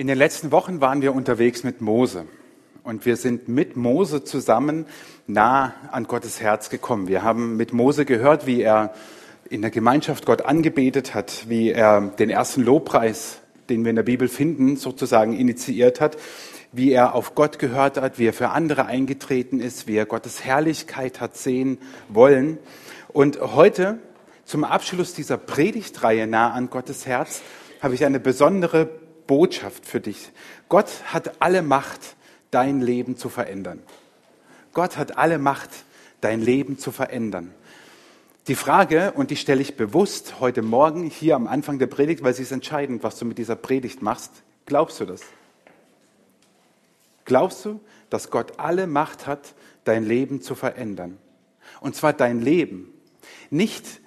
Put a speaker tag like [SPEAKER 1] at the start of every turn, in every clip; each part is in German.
[SPEAKER 1] In den letzten Wochen waren wir unterwegs mit Mose und wir sind mit Mose zusammen nah an Gottes Herz gekommen. Wir haben mit Mose gehört, wie er in der Gemeinschaft Gott angebetet hat, wie er den ersten Lobpreis, den wir in der Bibel finden, sozusagen initiiert hat, wie er auf Gott gehört hat, wie er für andere eingetreten ist, wie er Gottes Herrlichkeit hat sehen wollen. Und heute, zum Abschluss dieser Predigtreihe nah an Gottes Herz, habe ich eine besondere Botschaft für dich. Gott hat alle Macht, dein Leben zu verändern. Gott hat alle Macht, dein Leben zu verändern. Die Frage, und die stelle ich bewusst heute Morgen hier am Anfang der Predigt, weil sie ist entscheidend, was du mit dieser Predigt machst. Glaubst du das? Glaubst du, dass Gott alle Macht hat, dein Leben zu verändern? Und zwar dein Leben, nicht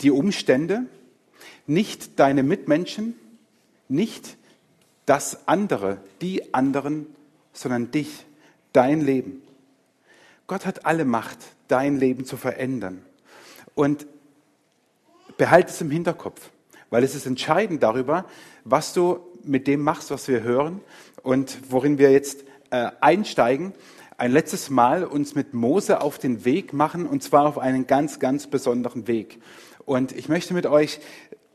[SPEAKER 1] die Umstände, nicht deine Mitmenschen, nicht das andere, die anderen, sondern dich, dein Leben. Gott hat alle Macht, dein Leben zu verändern. Und behalte es im Hinterkopf, weil es ist entscheidend darüber, was du mit dem machst, was wir hören und worin wir jetzt äh, einsteigen. Ein letztes Mal uns mit Mose auf den Weg machen und zwar auf einen ganz, ganz besonderen Weg. Und ich möchte mit euch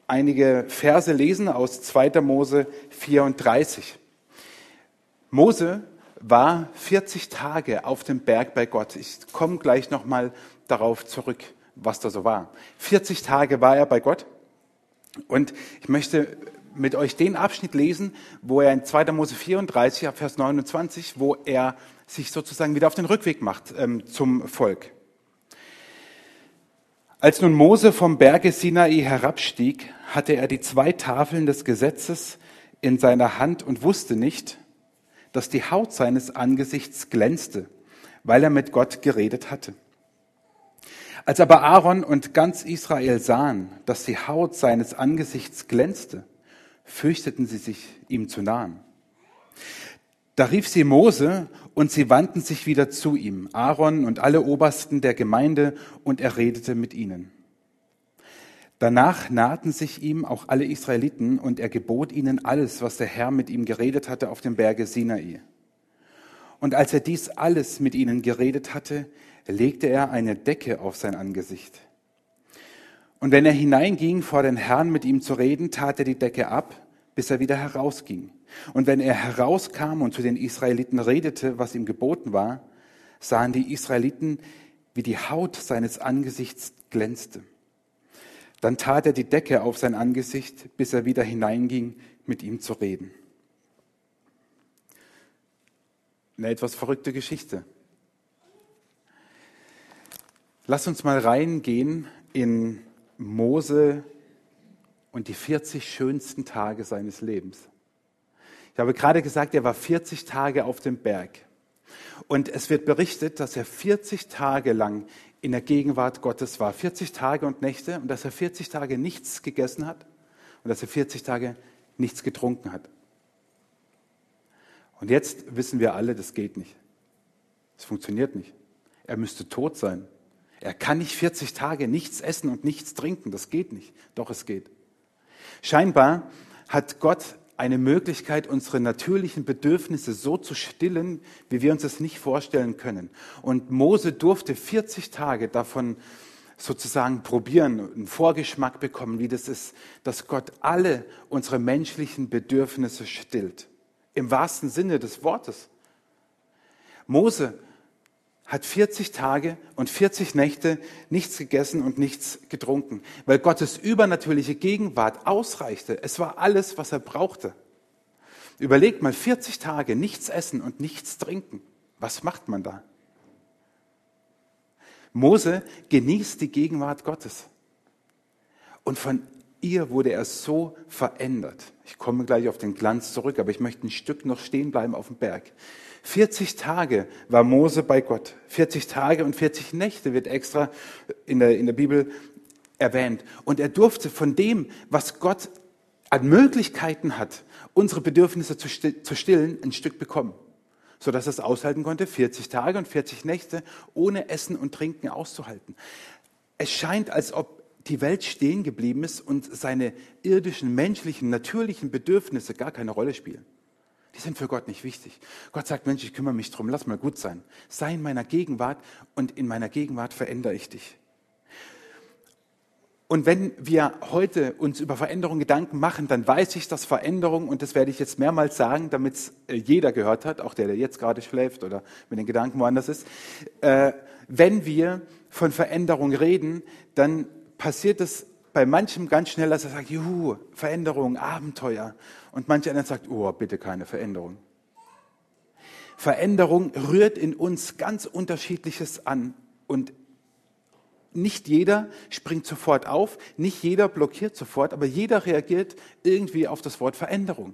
[SPEAKER 1] einige Verse lesen aus 2. Mose 34. Mose war 40 Tage auf dem Berg bei Gott. Ich komme gleich nochmal darauf zurück, was da so war. 40 Tage war er bei Gott. Und ich möchte mit euch den Abschnitt lesen, wo er in 2. Mose 34, ab Vers 29, wo er sich sozusagen wieder auf den Rückweg macht ähm, zum Volk. Als nun Mose vom Berge Sinai herabstieg, hatte er die zwei Tafeln des Gesetzes in seiner Hand und wusste nicht, dass die Haut seines Angesichts glänzte, weil er mit Gott geredet hatte. Als aber Aaron und ganz Israel sahen, dass die Haut seines Angesichts glänzte, fürchteten sie sich, ihm zu nahen. Da rief sie Mose und sie wandten sich wieder zu ihm, Aaron und alle Obersten der Gemeinde, und er redete mit ihnen. Danach nahten sich ihm auch alle Israeliten und er gebot ihnen alles, was der Herr mit ihm geredet hatte auf dem Berge Sinai. Und als er dies alles mit ihnen geredet hatte, legte er eine Decke auf sein Angesicht. Und wenn er hineinging, vor den Herrn mit ihm zu reden, tat er die Decke ab, bis er wieder herausging. Und wenn er herauskam und zu den Israeliten redete, was ihm geboten war, sahen die Israeliten, wie die Haut seines Angesichts glänzte. Dann tat er die Decke auf sein Angesicht, bis er wieder hineinging, mit ihm zu reden. Eine etwas verrückte Geschichte. Lass uns mal reingehen in Mose und die 40 schönsten Tage seines Lebens. Ich habe gerade gesagt, er war 40 Tage auf dem Berg. Und es wird berichtet, dass er 40 Tage lang in der Gegenwart Gottes war. 40 Tage und Nächte und dass er 40 Tage nichts gegessen hat und dass er 40 Tage nichts getrunken hat. Und jetzt wissen wir alle, das geht nicht. Es funktioniert nicht. Er müsste tot sein. Er kann nicht 40 Tage nichts essen und nichts trinken. Das geht nicht. Doch es geht. Scheinbar hat Gott eine Möglichkeit, unsere natürlichen Bedürfnisse so zu stillen, wie wir uns das nicht vorstellen können. Und Mose durfte 40 Tage davon sozusagen probieren, einen Vorgeschmack bekommen, wie das ist, dass Gott alle unsere menschlichen Bedürfnisse stillt. Im wahrsten Sinne des Wortes. Mose hat 40 Tage und 40 Nächte nichts gegessen und nichts getrunken, weil Gottes übernatürliche Gegenwart ausreichte. Es war alles, was er brauchte. Überlegt mal 40 Tage nichts essen und nichts trinken. Was macht man da? Mose genießt die Gegenwart Gottes. Und von ihr wurde er so verändert. Ich komme gleich auf den Glanz zurück, aber ich möchte ein Stück noch stehen bleiben auf dem Berg. 40 Tage war Mose bei Gott. 40 Tage und 40 Nächte wird extra in der, in der Bibel erwähnt. Und er durfte von dem, was Gott an Möglichkeiten hat, unsere Bedürfnisse zu stillen, ein Stück bekommen. Sodass er es aushalten konnte, 40 Tage und 40 Nächte ohne Essen und Trinken auszuhalten. Es scheint, als ob die Welt stehen geblieben ist und seine irdischen, menschlichen, natürlichen Bedürfnisse gar keine Rolle spielen. Die sind für Gott nicht wichtig. Gott sagt, Mensch, ich kümmere mich drum, lass mal gut sein. Sei in meiner Gegenwart und in meiner Gegenwart verändere ich dich. Und wenn wir heute uns über Veränderung Gedanken machen, dann weiß ich, dass Veränderung, und das werde ich jetzt mehrmals sagen, damit es äh, jeder gehört hat, auch der, der jetzt gerade schläft oder mit den Gedanken woanders ist, äh, wenn wir von Veränderung reden, dann passiert es bei manchem ganz schnell, dass er sagt, juhu, Veränderung, Abenteuer. Und manch einer sagt, oh, bitte keine Veränderung. Veränderung rührt in uns ganz unterschiedliches an und nicht jeder springt sofort auf, nicht jeder blockiert sofort, aber jeder reagiert irgendwie auf das Wort Veränderung.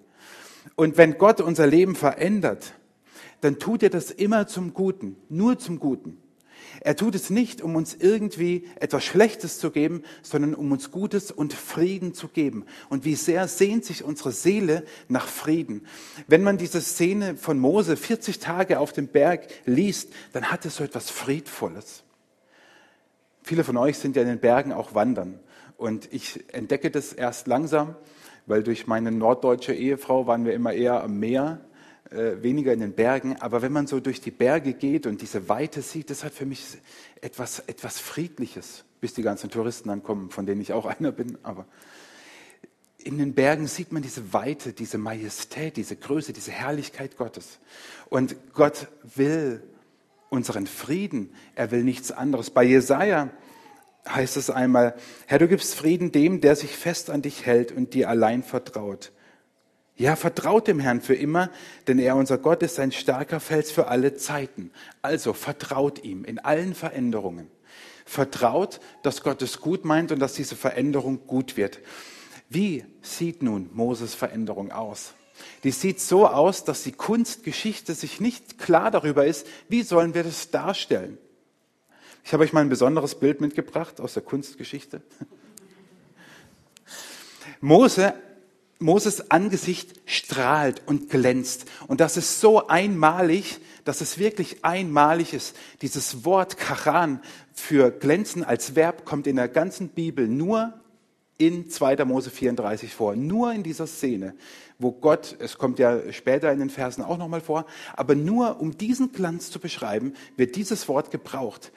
[SPEAKER 1] Und wenn Gott unser Leben verändert, dann tut er das immer zum Guten, nur zum Guten. Er tut es nicht, um uns irgendwie etwas Schlechtes zu geben, sondern um uns Gutes und Frieden zu geben. Und wie sehr sehnt sich unsere Seele nach Frieden. Wenn man diese Szene von Mose 40 Tage auf dem Berg liest, dann hat es so etwas Friedvolles. Viele von euch sind ja in den Bergen auch wandern. Und ich entdecke das erst langsam, weil durch meine norddeutsche Ehefrau waren wir immer eher am Meer, äh, weniger in den Bergen. Aber wenn man so durch die Berge geht und diese Weite sieht, das hat für mich etwas, etwas Friedliches, bis die ganzen Touristen ankommen, von denen ich auch einer bin. Aber in den Bergen sieht man diese Weite, diese Majestät, diese Größe, diese Herrlichkeit Gottes. Und Gott will unseren Frieden. Er will nichts anderes. Bei Jesaja heißt es einmal, Herr, du gibst Frieden dem, der sich fest an dich hält und dir allein vertraut. Ja, vertraut dem Herrn für immer, denn er, unser Gott, ist ein starker Fels für alle Zeiten. Also vertraut ihm in allen Veränderungen. Vertraut, dass Gott es gut meint und dass diese Veränderung gut wird. Wie sieht nun Moses Veränderung aus? Die sieht so aus, dass die Kunstgeschichte sich nicht klar darüber ist, wie sollen wir das darstellen. Ich habe euch mal ein besonderes Bild mitgebracht aus der Kunstgeschichte. Mose, Moses Angesicht strahlt und glänzt. Und das ist so einmalig, dass es wirklich einmalig ist. Dieses Wort Karan für glänzen als Verb kommt in der ganzen Bibel nur in 2. Mose 34 vor. Nur in dieser Szene wo Gott, es kommt ja später in den Versen auch nochmal vor, aber nur um diesen Glanz zu beschreiben, wird dieses Wort gebraucht.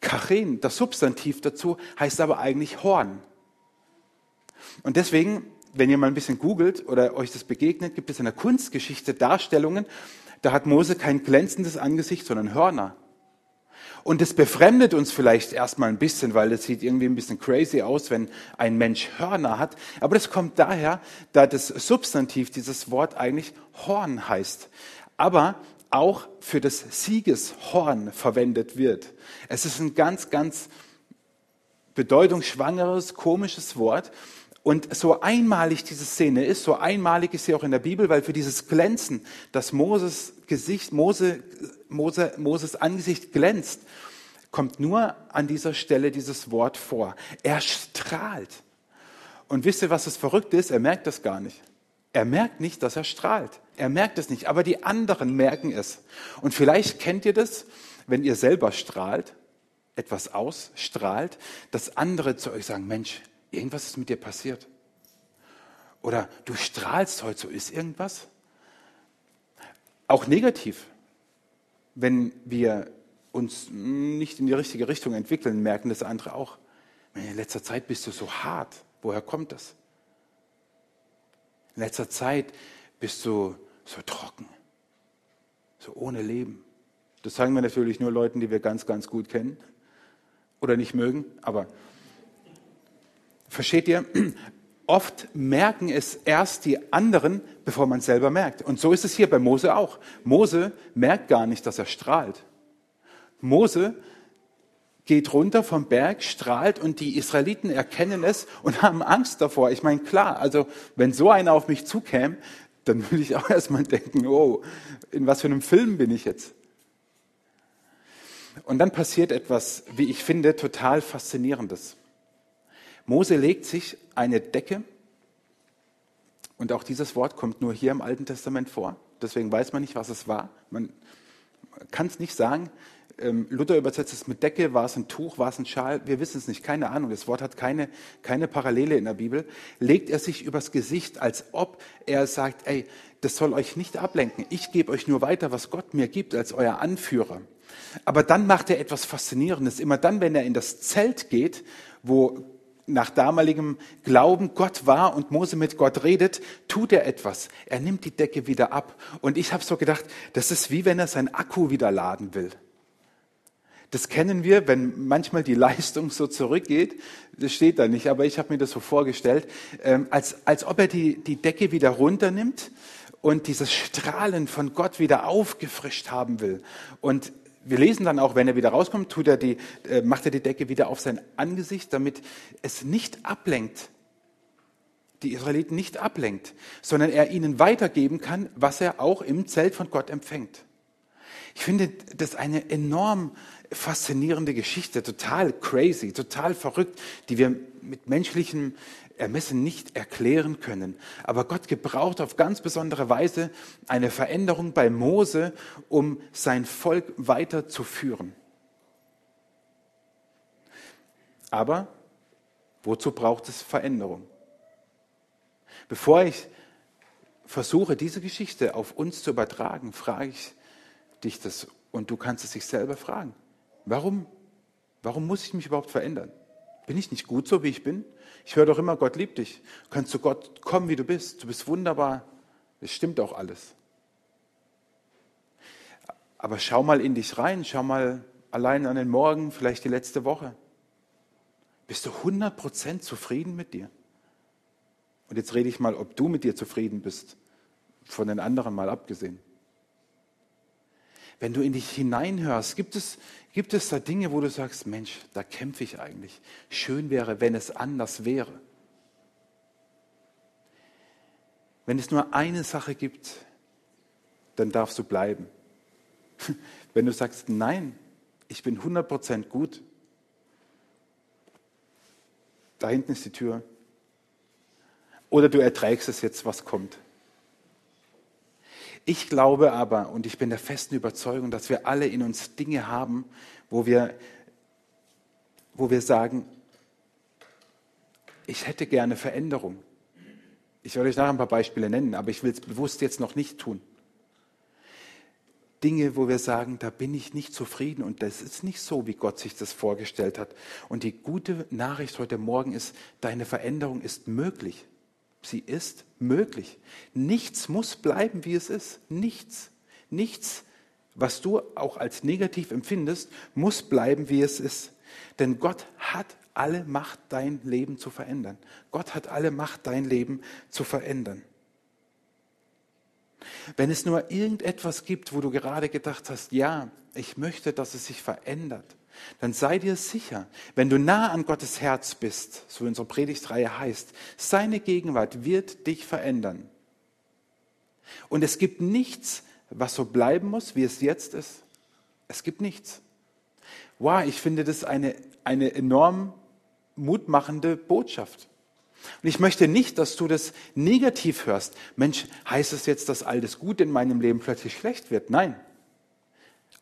[SPEAKER 1] Kachin, das Substantiv dazu, heißt aber eigentlich Horn. Und deswegen, wenn ihr mal ein bisschen googelt oder euch das begegnet, gibt es in der Kunstgeschichte Darstellungen, da hat Mose kein glänzendes Angesicht, sondern Hörner. Und es befremdet uns vielleicht erstmal ein bisschen, weil es sieht irgendwie ein bisschen crazy aus, wenn ein Mensch Hörner hat. Aber das kommt daher, da das Substantiv dieses Wort eigentlich Horn heißt. Aber auch für das Siegeshorn verwendet wird. Es ist ein ganz, ganz bedeutungsschwangeres, komisches Wort. Und so einmalig diese Szene ist, so einmalig ist sie auch in der Bibel, weil für dieses Glänzen, das Moses Gesicht, Mose, Mose, Moses Angesicht glänzt, kommt nur an dieser Stelle dieses Wort vor. Er strahlt. Und wisst ihr, was das Verrückte ist? Er merkt das gar nicht. Er merkt nicht, dass er strahlt. Er merkt es nicht, aber die anderen merken es. Und vielleicht kennt ihr das, wenn ihr selber strahlt, etwas ausstrahlt, dass andere zu euch sagen, Mensch, irgendwas ist mit dir passiert. Oder du strahlst heute, so ist irgendwas. Auch negativ, wenn wir uns nicht in die richtige Richtung entwickeln, merken das andere auch. In letzter Zeit bist du so hart. Woher kommt das? In letzter Zeit bist du so trocken, so ohne Leben. Das sagen wir natürlich nur Leuten, die wir ganz, ganz gut kennen oder nicht mögen. Aber versteht ihr? Oft merken es erst die anderen, bevor man selber merkt. Und so ist es hier bei Mose auch. Mose merkt gar nicht, dass er strahlt. Mose geht runter vom Berg, strahlt und die Israeliten erkennen es und haben Angst davor. Ich meine, klar, also wenn so einer auf mich zukäme, dann würde ich auch erstmal denken, oh, in was für einem Film bin ich jetzt? Und dann passiert etwas, wie ich finde, total faszinierendes. Mose legt sich eine Decke, und auch dieses Wort kommt nur hier im Alten Testament vor. Deswegen weiß man nicht, was es war. Man kann es nicht sagen. Ähm, Luther übersetzt es mit Decke, war es ein Tuch, war es ein Schal, wir wissen es nicht, keine Ahnung. Das Wort hat keine, keine Parallele in der Bibel. Legt er sich übers Gesicht, als ob er sagt, ey, das soll euch nicht ablenken. Ich gebe euch nur weiter, was Gott mir gibt als euer Anführer. Aber dann macht er etwas Faszinierendes. Immer dann, wenn er in das Zelt geht, wo nach damaligem Glauben Gott war und Mose mit Gott redet, tut er etwas. Er nimmt die Decke wieder ab. Und ich habe so gedacht, das ist wie wenn er sein Akku wieder laden will. Das kennen wir, wenn manchmal die Leistung so zurückgeht. Das steht da nicht, aber ich habe mir das so vorgestellt, ähm, als, als ob er die, die Decke wieder runternimmt und dieses Strahlen von Gott wieder aufgefrischt haben will. Und wir lesen dann auch, wenn er wieder rauskommt, tut er die, äh, macht er die Decke wieder auf sein Angesicht, damit es nicht ablenkt, die Israeliten nicht ablenkt, sondern er ihnen weitergeben kann, was er auch im Zelt von Gott empfängt. Ich finde das eine enorm faszinierende Geschichte, total crazy, total verrückt, die wir mit menschlichem Ermessen nicht erklären können. Aber Gott gebraucht auf ganz besondere Weise eine Veränderung bei Mose, um sein Volk weiterzuführen. Aber wozu braucht es Veränderung? Bevor ich versuche, diese Geschichte auf uns zu übertragen, frage ich dich das und du kannst es dich selber fragen. Warum? Warum muss ich mich überhaupt verändern? Bin ich nicht gut so, wie ich bin? Ich höre doch immer, Gott liebt dich. Du kannst zu Gott kommen, wie du bist. Du bist wunderbar. Das stimmt auch alles. Aber schau mal in dich rein, schau mal allein an den Morgen, vielleicht die letzte Woche. Bist du 100% zufrieden mit dir? Und jetzt rede ich mal, ob du mit dir zufrieden bist, von den anderen mal abgesehen. Wenn du in dich hineinhörst, gibt es, gibt es da Dinge, wo du sagst, Mensch, da kämpfe ich eigentlich. Schön wäre, wenn es anders wäre. Wenn es nur eine Sache gibt, dann darfst du bleiben. Wenn du sagst, nein, ich bin 100% gut, da hinten ist die Tür. Oder du erträgst es jetzt, was kommt. Ich glaube aber, und ich bin der festen Überzeugung, dass wir alle in uns Dinge haben, wo wir, wo wir sagen, ich hätte gerne Veränderung. Ich werde euch nachher ein paar Beispiele nennen, aber ich will es bewusst jetzt noch nicht tun. Dinge, wo wir sagen, da bin ich nicht zufrieden und das ist nicht so, wie Gott sich das vorgestellt hat. Und die gute Nachricht heute Morgen ist, deine Veränderung ist möglich. Sie ist möglich. Nichts muss bleiben, wie es ist. Nichts. Nichts, was du auch als negativ empfindest, muss bleiben, wie es ist. Denn Gott hat alle Macht, dein Leben zu verändern. Gott hat alle Macht, dein Leben zu verändern. Wenn es nur irgendetwas gibt, wo du gerade gedacht hast, ja, ich möchte, dass es sich verändert, dann sei dir sicher, wenn du nah an Gottes Herz bist, so unsere Predigtreihe heißt, seine Gegenwart wird dich verändern. Und es gibt nichts, was so bleiben muss, wie es jetzt ist. Es gibt nichts. Wow, ich finde das eine, eine enorm mutmachende Botschaft. Und ich möchte nicht, dass du das negativ hörst. Mensch, heißt es jetzt, dass all das Gute in meinem Leben plötzlich schlecht wird? Nein.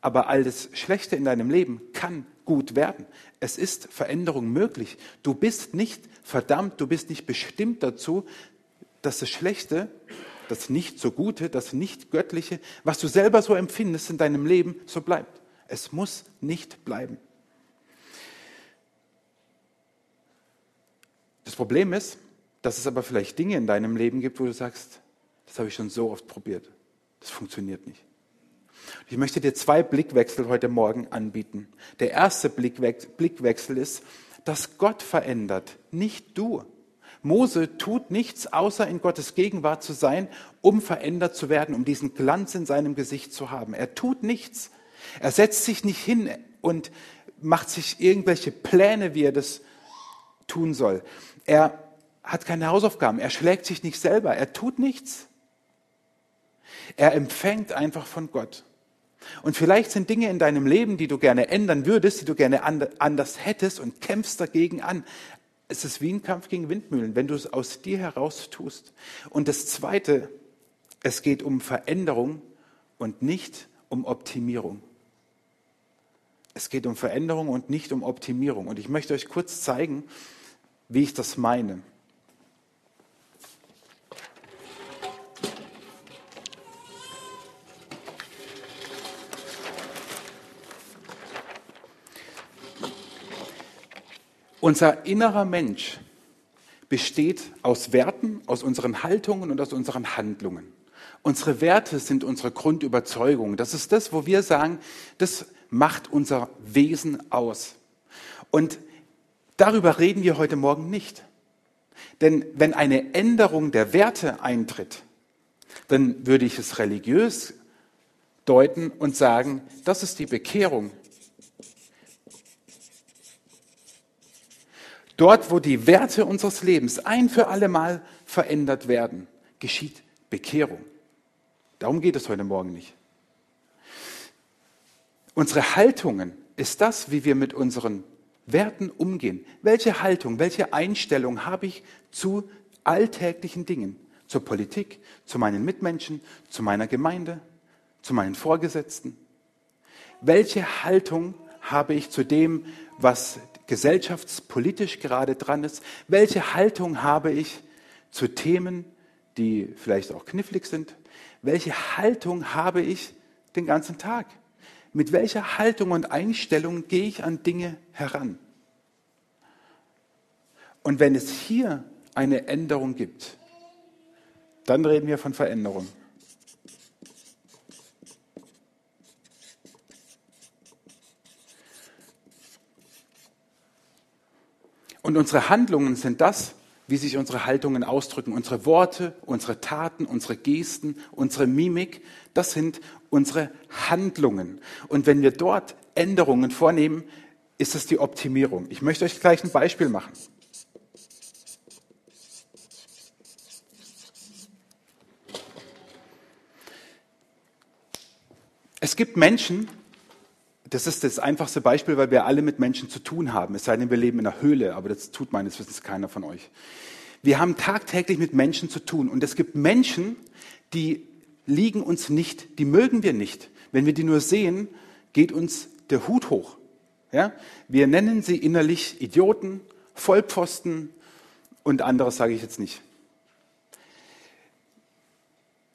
[SPEAKER 1] Aber all das Schlechte in deinem Leben kann gut werden. Es ist Veränderung möglich. Du bist nicht verdammt, du bist nicht bestimmt dazu, dass das Schlechte, das nicht so Gute, das nicht Göttliche, was du selber so empfindest in deinem Leben, so bleibt. Es muss nicht bleiben. Das Problem ist, dass es aber vielleicht Dinge in deinem Leben gibt, wo du sagst, das habe ich schon so oft probiert. Das funktioniert nicht. Ich möchte dir zwei Blickwechsel heute Morgen anbieten. Der erste Blickwechsel ist, dass Gott verändert, nicht du. Mose tut nichts, außer in Gottes Gegenwart zu sein, um verändert zu werden, um diesen Glanz in seinem Gesicht zu haben. Er tut nichts. Er setzt sich nicht hin und macht sich irgendwelche Pläne, wie er das tun soll. Er hat keine Hausaufgaben. Er schlägt sich nicht selber. Er tut nichts. Er empfängt einfach von Gott. Und vielleicht sind Dinge in deinem Leben, die du gerne ändern würdest, die du gerne anders hättest und kämpfst dagegen an. Es ist wie ein Kampf gegen Windmühlen, wenn du es aus dir heraus tust. Und das Zweite, es geht um Veränderung und nicht um Optimierung. Es geht um Veränderung und nicht um Optimierung. Und ich möchte euch kurz zeigen, wie ich das meine. Unser innerer Mensch besteht aus Werten, aus unseren Haltungen und aus unseren Handlungen. Unsere Werte sind unsere Grundüberzeugung. Das ist das, wo wir sagen, das macht unser Wesen aus. Und darüber reden wir heute Morgen nicht. Denn wenn eine Änderung der Werte eintritt, dann würde ich es religiös deuten und sagen, das ist die Bekehrung. Dort, wo die Werte unseres Lebens ein für alle Mal verändert werden, geschieht Bekehrung. Darum geht es heute Morgen nicht. Unsere Haltungen ist das, wie wir mit unseren Werten umgehen. Welche Haltung, welche Einstellung habe ich zu alltäglichen Dingen, zur Politik, zu meinen Mitmenschen, zu meiner Gemeinde, zu meinen Vorgesetzten? Welche Haltung habe ich zu dem, was gesellschaftspolitisch gerade dran ist? Welche Haltung habe ich zu Themen, die vielleicht auch knifflig sind? welche Haltung habe ich den ganzen Tag? Mit welcher Haltung und Einstellung gehe ich an Dinge heran? Und wenn es hier eine Änderung gibt, dann reden wir von Veränderung. Und unsere Handlungen sind das, wie sich unsere Haltungen ausdrücken. Unsere Worte, unsere Taten, unsere Gesten, unsere Mimik, das sind unsere Handlungen. Und wenn wir dort Änderungen vornehmen, ist es die Optimierung. Ich möchte euch gleich ein Beispiel machen. Es gibt Menschen, das ist das einfachste Beispiel, weil wir alle mit Menschen zu tun haben. Es sei denn, wir leben in einer Höhle, aber das tut meines Wissens keiner von euch. Wir haben tagtäglich mit Menschen zu tun. Und es gibt Menschen, die liegen uns nicht, die mögen wir nicht. Wenn wir die nur sehen, geht uns der Hut hoch. Ja? Wir nennen sie innerlich Idioten, Vollpfosten und anderes sage ich jetzt nicht.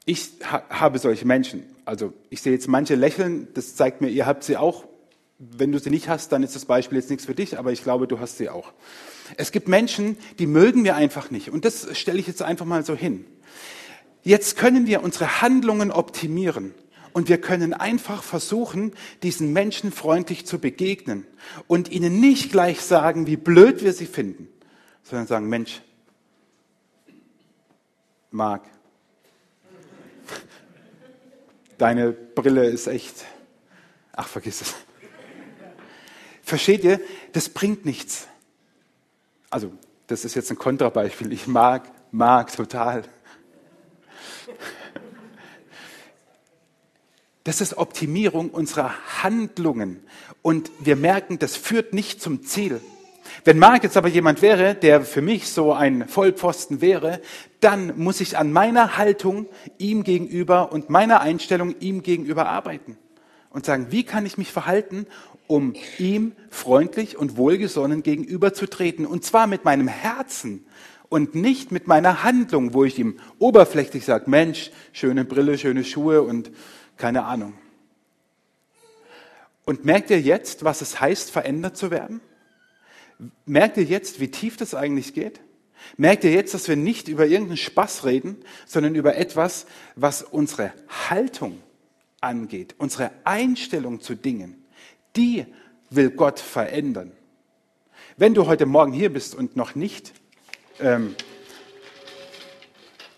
[SPEAKER 1] Ich habe solche Menschen. Also ich sehe jetzt manche lächeln, das zeigt mir, ihr habt sie auch. Wenn du sie nicht hast, dann ist das Beispiel jetzt nichts für dich, aber ich glaube, du hast sie auch. Es gibt Menschen, die mögen wir einfach nicht. Und das stelle ich jetzt einfach mal so hin. Jetzt können wir unsere Handlungen optimieren. Und wir können einfach versuchen, diesen Menschen freundlich zu begegnen und ihnen nicht gleich sagen, wie blöd wir sie finden, sondern sagen, Mensch, Marc, deine Brille ist echt. Ach, vergiss es. Versteht ihr? Das bringt nichts. Also, das ist jetzt ein Kontrabeispiel. Ich mag, mag total. Das ist Optimierung unserer Handlungen. Und wir merken, das führt nicht zum Ziel. Wenn Mark jetzt aber jemand wäre, der für mich so ein Vollpfosten wäre, dann muss ich an meiner Haltung ihm gegenüber und meiner Einstellung ihm gegenüber arbeiten und sagen, wie kann ich mich verhalten, um ihm freundlich und wohlgesonnen gegenüberzutreten und zwar mit meinem Herzen und nicht mit meiner Handlung, wo ich ihm oberflächlich sage, Mensch, schöne Brille, schöne Schuhe und keine Ahnung. Und merkt ihr jetzt, was es heißt, verändert zu werden? Merkt ihr jetzt, wie tief das eigentlich geht? Merkt ihr jetzt, dass wir nicht über irgendeinen Spaß reden, sondern über etwas, was unsere Haltung angeht, unsere Einstellung zu Dingen, die will Gott verändern. Wenn du heute Morgen hier bist und noch nicht ähm,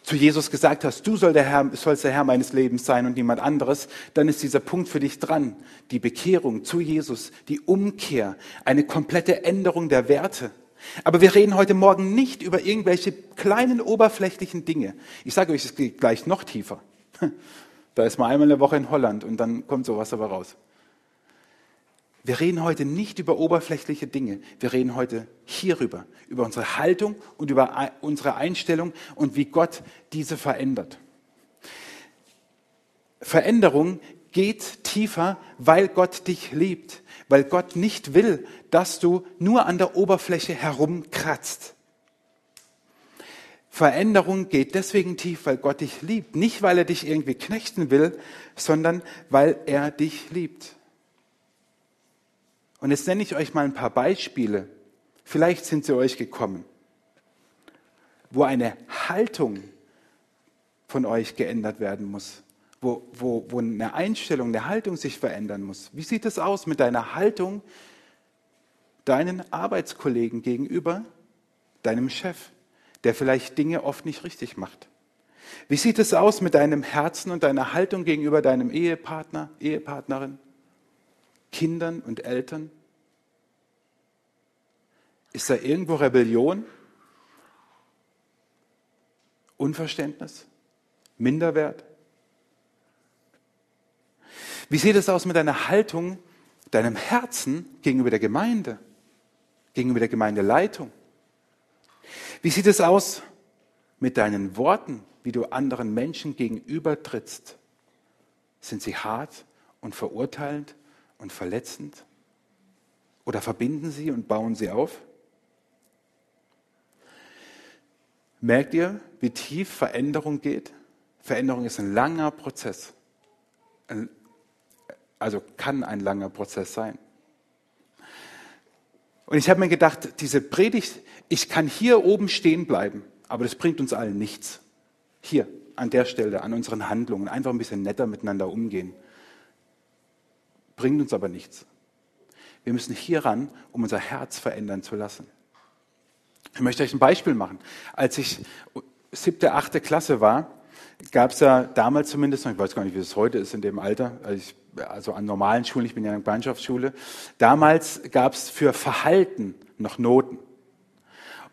[SPEAKER 1] zu Jesus gesagt hast, du soll der Herr, sollst der Herr meines Lebens sein und niemand anderes, dann ist dieser Punkt für dich dran. Die Bekehrung zu Jesus, die Umkehr, eine komplette Änderung der Werte. Aber wir reden heute Morgen nicht über irgendwelche kleinen oberflächlichen Dinge. Ich sage euch, es geht gleich noch tiefer. Da ist man einmal eine Woche in Holland und dann kommt sowas aber raus. Wir reden heute nicht über oberflächliche Dinge. Wir reden heute hierüber, über unsere Haltung und über unsere Einstellung und wie Gott diese verändert. Veränderung geht tiefer, weil Gott dich liebt, weil Gott nicht will, dass du nur an der Oberfläche herumkratzt. Veränderung geht deswegen tief, weil Gott dich liebt, nicht weil er dich irgendwie knechten will, sondern weil er dich liebt. Und jetzt nenne ich euch mal ein paar Beispiele, vielleicht sind sie euch gekommen, wo eine Haltung von euch geändert werden muss, wo, wo, wo eine Einstellung, eine Haltung sich verändern muss. Wie sieht es aus mit deiner Haltung deinen Arbeitskollegen gegenüber, deinem Chef, der vielleicht Dinge oft nicht richtig macht? Wie sieht es aus mit deinem Herzen und deiner Haltung gegenüber deinem Ehepartner, Ehepartnerin, Kindern und Eltern? Ist da irgendwo Rebellion? Unverständnis? Minderwert? Wie sieht es aus mit deiner Haltung, deinem Herzen gegenüber der Gemeinde, gegenüber der Gemeindeleitung? Wie sieht es aus mit deinen Worten, wie du anderen Menschen gegenüber trittst? Sind sie hart und verurteilend und verletzend? Oder verbinden sie und bauen sie auf? Merkt ihr, wie tief Veränderung geht? Veränderung ist ein langer Prozess. Also kann ein langer Prozess sein. Und ich habe mir gedacht, diese Predigt, ich kann hier oben stehen bleiben, aber das bringt uns allen nichts. Hier, an der Stelle, an unseren Handlungen, einfach ein bisschen netter miteinander umgehen. Bringt uns aber nichts. Wir müssen hier ran, um unser Herz verändern zu lassen. Ich möchte euch ein Beispiel machen. Als ich siebte, achte Klasse war, gab es ja damals zumindest noch, ich weiß gar nicht, wie es heute ist in dem Alter, also, ich, also an normalen Schulen, ich bin ja in der Gemeinschaftsschule, damals gab es für Verhalten noch Noten.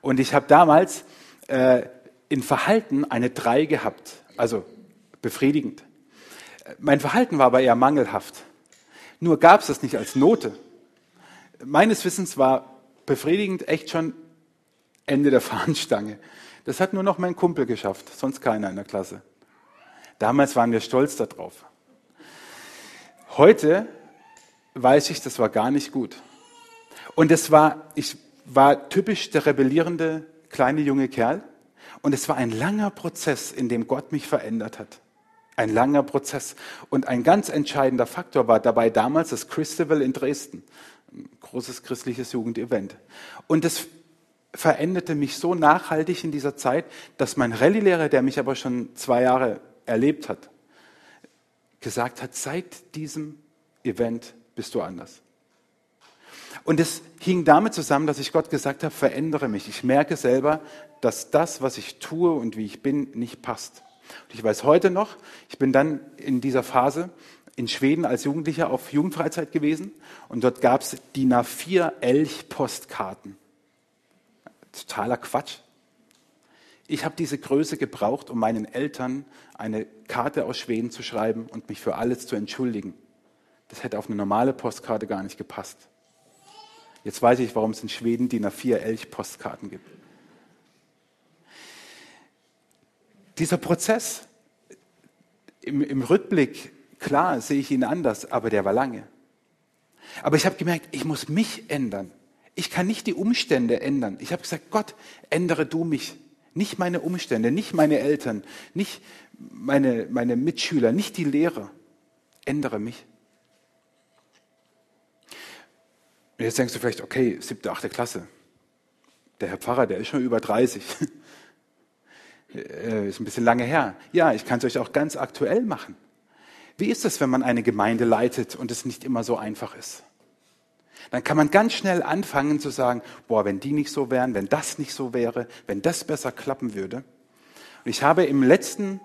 [SPEAKER 1] Und ich habe damals äh, in Verhalten eine 3 gehabt, also befriedigend. Mein Verhalten war aber eher mangelhaft. Nur gab es das nicht als Note. Meines Wissens war befriedigend echt schon Ende der Fahnenstange. Das hat nur noch mein Kumpel geschafft, sonst keiner in der Klasse. Damals waren wir stolz darauf. Heute weiß ich, das war gar nicht gut. Und es war, ich war typisch der rebellierende kleine junge Kerl. Und es war ein langer Prozess, in dem Gott mich verändert hat. Ein langer Prozess. Und ein ganz entscheidender Faktor war dabei damals das Christabel in Dresden. Ein großes christliches Jugendevent. Und das veränderte mich so nachhaltig in dieser Zeit, dass mein Rallye-Lehrer, der mich aber schon zwei Jahre erlebt hat, gesagt hat, seit diesem Event bist du anders. Und es hing damit zusammen, dass ich Gott gesagt habe, verändere mich. Ich merke selber, dass das, was ich tue und wie ich bin, nicht passt. Und ich weiß heute noch, ich bin dann in dieser Phase in Schweden als Jugendlicher auf Jugendfreizeit gewesen und dort gab es DIN A4 Elch-Postkarten. Totaler Quatsch. Ich habe diese Größe gebraucht, um meinen Eltern eine Karte aus Schweden zu schreiben und mich für alles zu entschuldigen. Das hätte auf eine normale Postkarte gar nicht gepasst. Jetzt weiß ich, warum es in Schweden DIN A4 Elch-Postkarten gibt. Dieser Prozess, im, im Rückblick, klar sehe ich ihn anders, aber der war lange. Aber ich habe gemerkt, ich muss mich ändern. Ich kann nicht die Umstände ändern. Ich habe gesagt, Gott, ändere du mich. Nicht meine Umstände, nicht meine Eltern, nicht meine, meine Mitschüler, nicht die Lehrer. Ändere mich. Und jetzt denkst du vielleicht, okay, siebte, achte Klasse. Der Herr Pfarrer, der ist schon über 30. Äh, ist ein bisschen lange her. Ja, ich kann es euch auch ganz aktuell machen. Wie ist es, wenn man eine Gemeinde leitet und es nicht immer so einfach ist? Dann kann man ganz schnell anfangen zu sagen, boah, wenn die nicht so wären, wenn das nicht so wäre, wenn das besser klappen würde. Und ich habe im letzten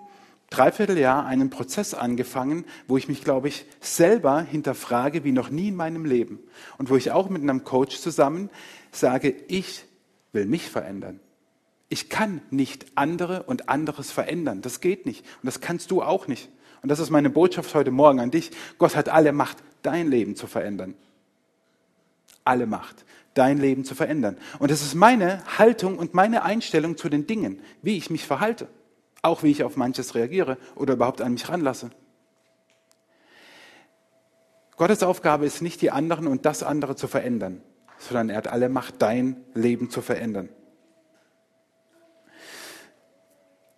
[SPEAKER 1] Dreivierteljahr einen Prozess angefangen, wo ich mich, glaube ich, selber hinterfrage wie noch nie in meinem Leben. Und wo ich auch mit einem Coach zusammen sage, ich will mich verändern. Ich kann nicht andere und anderes verändern. Das geht nicht. Und das kannst du auch nicht. Und das ist meine Botschaft heute Morgen an dich. Gott hat alle Macht, dein Leben zu verändern alle Macht, dein Leben zu verändern. Und das ist meine Haltung und meine Einstellung zu den Dingen, wie ich mich verhalte, auch wie ich auf manches reagiere oder überhaupt an mich ranlasse. Gottes Aufgabe ist nicht, die anderen und das andere zu verändern, sondern er hat alle Macht, dein Leben zu verändern.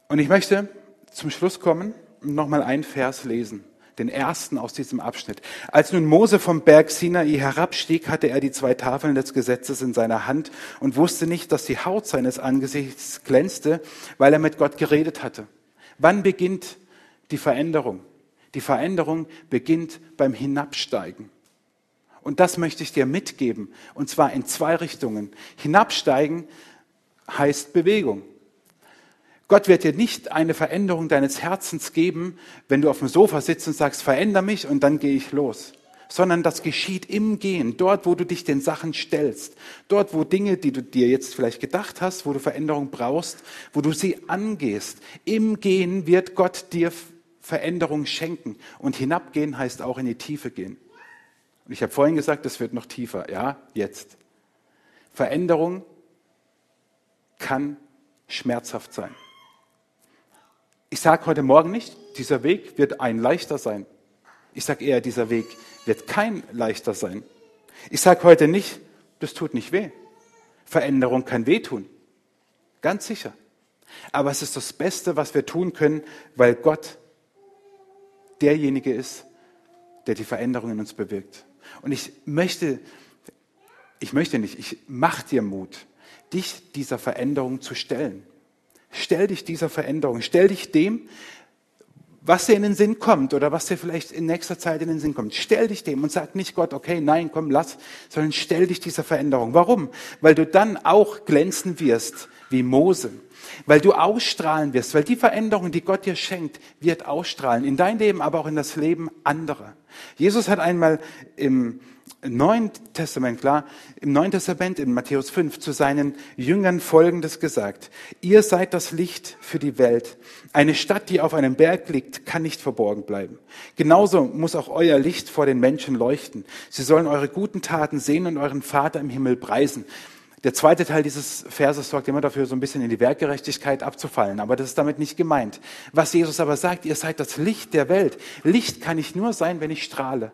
[SPEAKER 1] Und ich möchte zum Schluss kommen und nochmal einen Vers lesen, den ersten aus diesem Abschnitt. Als nun Mose vom Berg Sinai herabstieg, hatte er die zwei Tafeln des Gesetzes in seiner Hand und wusste nicht, dass die Haut seines Angesichts glänzte, weil er mit Gott geredet hatte. Wann beginnt die Veränderung? Die Veränderung beginnt beim Hinabsteigen. Und das möchte ich dir mitgeben, und zwar in zwei Richtungen. Hinabsteigen heißt Bewegung. Gott wird dir nicht eine Veränderung deines Herzens geben, wenn du auf dem Sofa sitzt und sagst, veränder mich und dann gehe ich los. Sondern das geschieht im Gehen, dort, wo du dich den Sachen stellst, dort, wo Dinge, die du dir jetzt vielleicht gedacht hast, wo du Veränderung brauchst, wo du sie angehst. Im Gehen wird Gott dir Veränderung schenken. Und hinabgehen heißt auch in die Tiefe gehen. Und ich habe vorhin gesagt, es wird noch tiefer. Ja, jetzt. Veränderung kann schmerzhaft sein. Ich sage heute Morgen nicht, dieser Weg wird ein leichter sein. Ich sage eher, dieser Weg wird kein leichter sein. Ich sage heute nicht, das tut nicht weh. Veränderung kann wehtun. Ganz sicher. Aber es ist das Beste, was wir tun können, weil Gott derjenige ist, der die Veränderung in uns bewirkt. Und ich möchte, ich möchte nicht, ich mache dir Mut, dich dieser Veränderung zu stellen. Stell dich dieser Veränderung, stell dich dem, was dir in den Sinn kommt oder was dir vielleicht in nächster Zeit in den Sinn kommt. Stell dich dem und sag nicht Gott, okay, nein, komm, lass, sondern stell dich dieser Veränderung. Warum? Weil du dann auch glänzen wirst wie Mose. Weil du ausstrahlen wirst, weil die Veränderung, die Gott dir schenkt, wird ausstrahlen. In dein Leben, aber auch in das Leben anderer. Jesus hat einmal im Neuen Testament, klar, im Neuen Testament, in Matthäus 5, zu seinen Jüngern Folgendes gesagt. Ihr seid das Licht für die Welt. Eine Stadt, die auf einem Berg liegt, kann nicht verborgen bleiben. Genauso muss auch euer Licht vor den Menschen leuchten. Sie sollen eure guten Taten sehen und euren Vater im Himmel preisen. Der zweite Teil dieses Verses sorgt immer dafür, so ein bisschen in die Werkgerechtigkeit abzufallen. Aber das ist damit nicht gemeint. Was Jesus aber sagt, ihr seid das Licht der Welt. Licht kann ich nur sein, wenn ich strahle.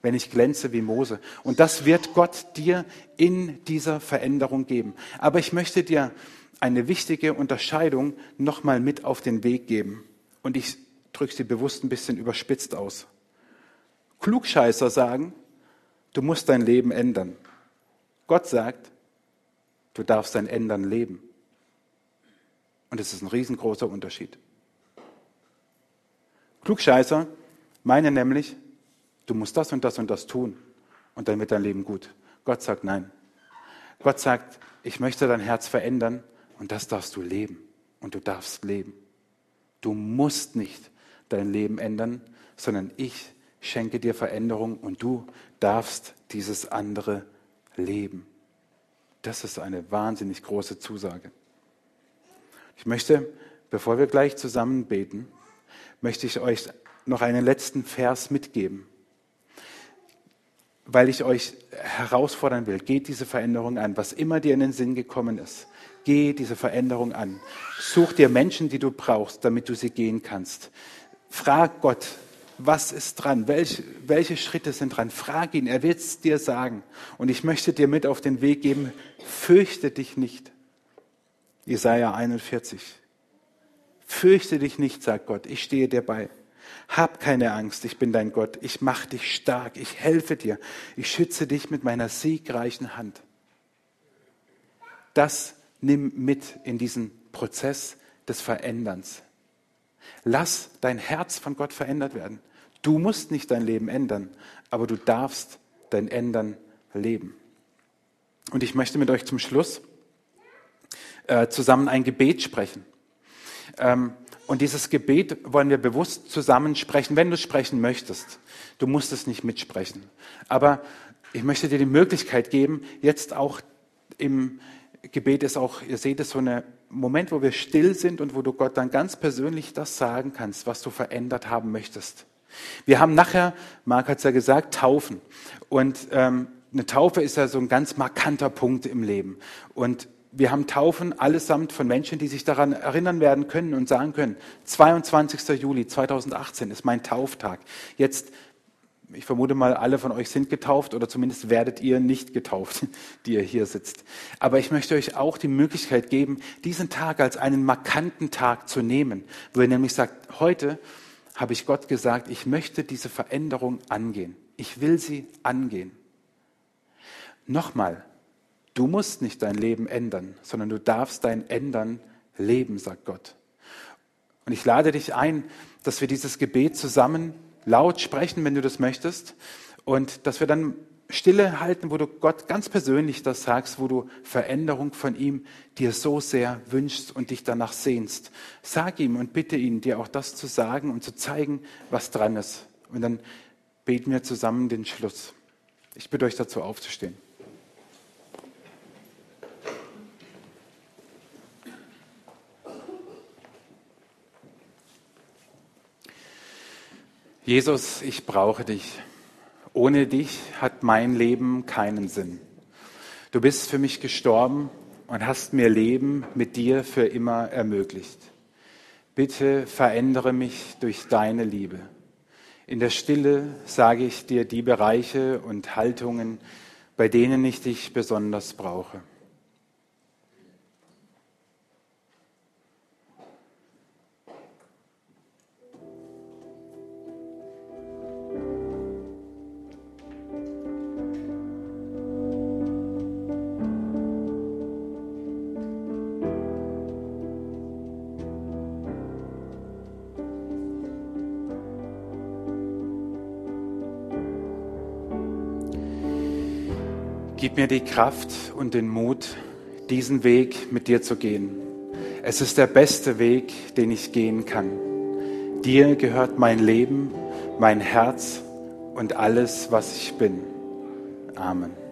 [SPEAKER 1] Wenn ich glänze wie Mose. Und das wird Gott dir in dieser Veränderung geben. Aber ich möchte dir eine wichtige Unterscheidung nochmal mit auf den Weg geben. Und ich drücke sie bewusst ein bisschen überspitzt aus. Klugscheißer sagen, du musst dein Leben ändern. Gott sagt, du darfst dein Ändern leben. Und es ist ein riesengroßer Unterschied. Klugscheißer meinen nämlich, du musst das und das und das tun und dann wird dein Leben gut. Gott sagt nein. Gott sagt, ich möchte dein Herz verändern und das darfst du leben und du darfst leben. Du musst nicht dein Leben ändern, sondern ich schenke dir Veränderung und du darfst dieses andere leben. Das ist eine wahnsinnig große Zusage. Ich möchte, bevor wir gleich zusammen beten, möchte ich euch noch einen letzten Vers mitgeben, weil ich euch herausfordern will. Geht diese Veränderung an, was immer dir in den Sinn gekommen ist. Geh diese Veränderung an. Such dir Menschen, die du brauchst, damit du sie gehen kannst. Frag Gott, was ist dran? Welche, welche Schritte sind dran? Frag ihn, er wird es dir sagen. Und ich möchte dir mit auf den Weg geben, fürchte dich nicht. Jesaja 41. Fürchte dich nicht, sagt Gott, ich stehe dir bei. Hab keine Angst, ich bin dein Gott, ich mach dich stark, ich helfe dir, ich schütze dich mit meiner siegreichen Hand. Das nimm mit in diesen Prozess des Veränderns. Lass dein Herz von Gott verändert werden. Du musst nicht dein Leben ändern, aber du darfst dein Ändern leben. Und ich möchte mit euch zum Schluss äh, zusammen ein Gebet sprechen. Ähm, und dieses Gebet wollen wir bewusst zusammen sprechen, wenn du sprechen möchtest. Du musst es nicht mitsprechen. Aber ich möchte dir die Möglichkeit geben, jetzt auch im Gebet ist auch, ihr seht es, so ein Moment, wo wir still sind und wo du Gott dann ganz persönlich das sagen kannst, was du verändert haben möchtest. Wir haben nachher, Marc hat es ja gesagt, Taufen. Und ähm, eine Taufe ist ja so ein ganz markanter Punkt im Leben. Und wir haben Taufen allesamt von Menschen, die sich daran erinnern werden können und sagen können, 22. Juli 2018 ist mein Tauftag. Jetzt ich vermute mal, alle von euch sind getauft oder zumindest werdet ihr nicht getauft, die ihr hier sitzt. Aber ich möchte euch auch die Möglichkeit geben, diesen Tag als einen markanten Tag zu nehmen, wo ihr nämlich sagt, heute habe ich Gott gesagt, ich möchte diese Veränderung angehen. Ich will sie angehen. Nochmal, du musst nicht dein Leben ändern, sondern du darfst dein Ändern leben, sagt Gott. Und ich lade dich ein, dass wir dieses Gebet zusammen laut sprechen, wenn du das möchtest. Und dass wir dann Stille halten, wo du Gott ganz persönlich das sagst, wo du Veränderung von ihm dir so sehr wünschst und dich danach sehnst. Sag ihm und bitte ihn, dir auch das zu sagen und zu zeigen, was dran ist. Und dann beten wir zusammen den Schluss. Ich bitte euch dazu aufzustehen. Jesus, ich brauche dich. Ohne dich hat mein Leben keinen Sinn. Du bist für mich gestorben und hast mir Leben mit dir für immer ermöglicht. Bitte verändere mich durch deine Liebe. In der Stille sage ich dir die Bereiche und Haltungen, bei denen ich dich besonders brauche. Mir die Kraft und den Mut, diesen Weg mit dir zu gehen. Es ist der beste Weg, den ich gehen kann. Dir gehört mein Leben, mein Herz und alles, was ich bin. Amen.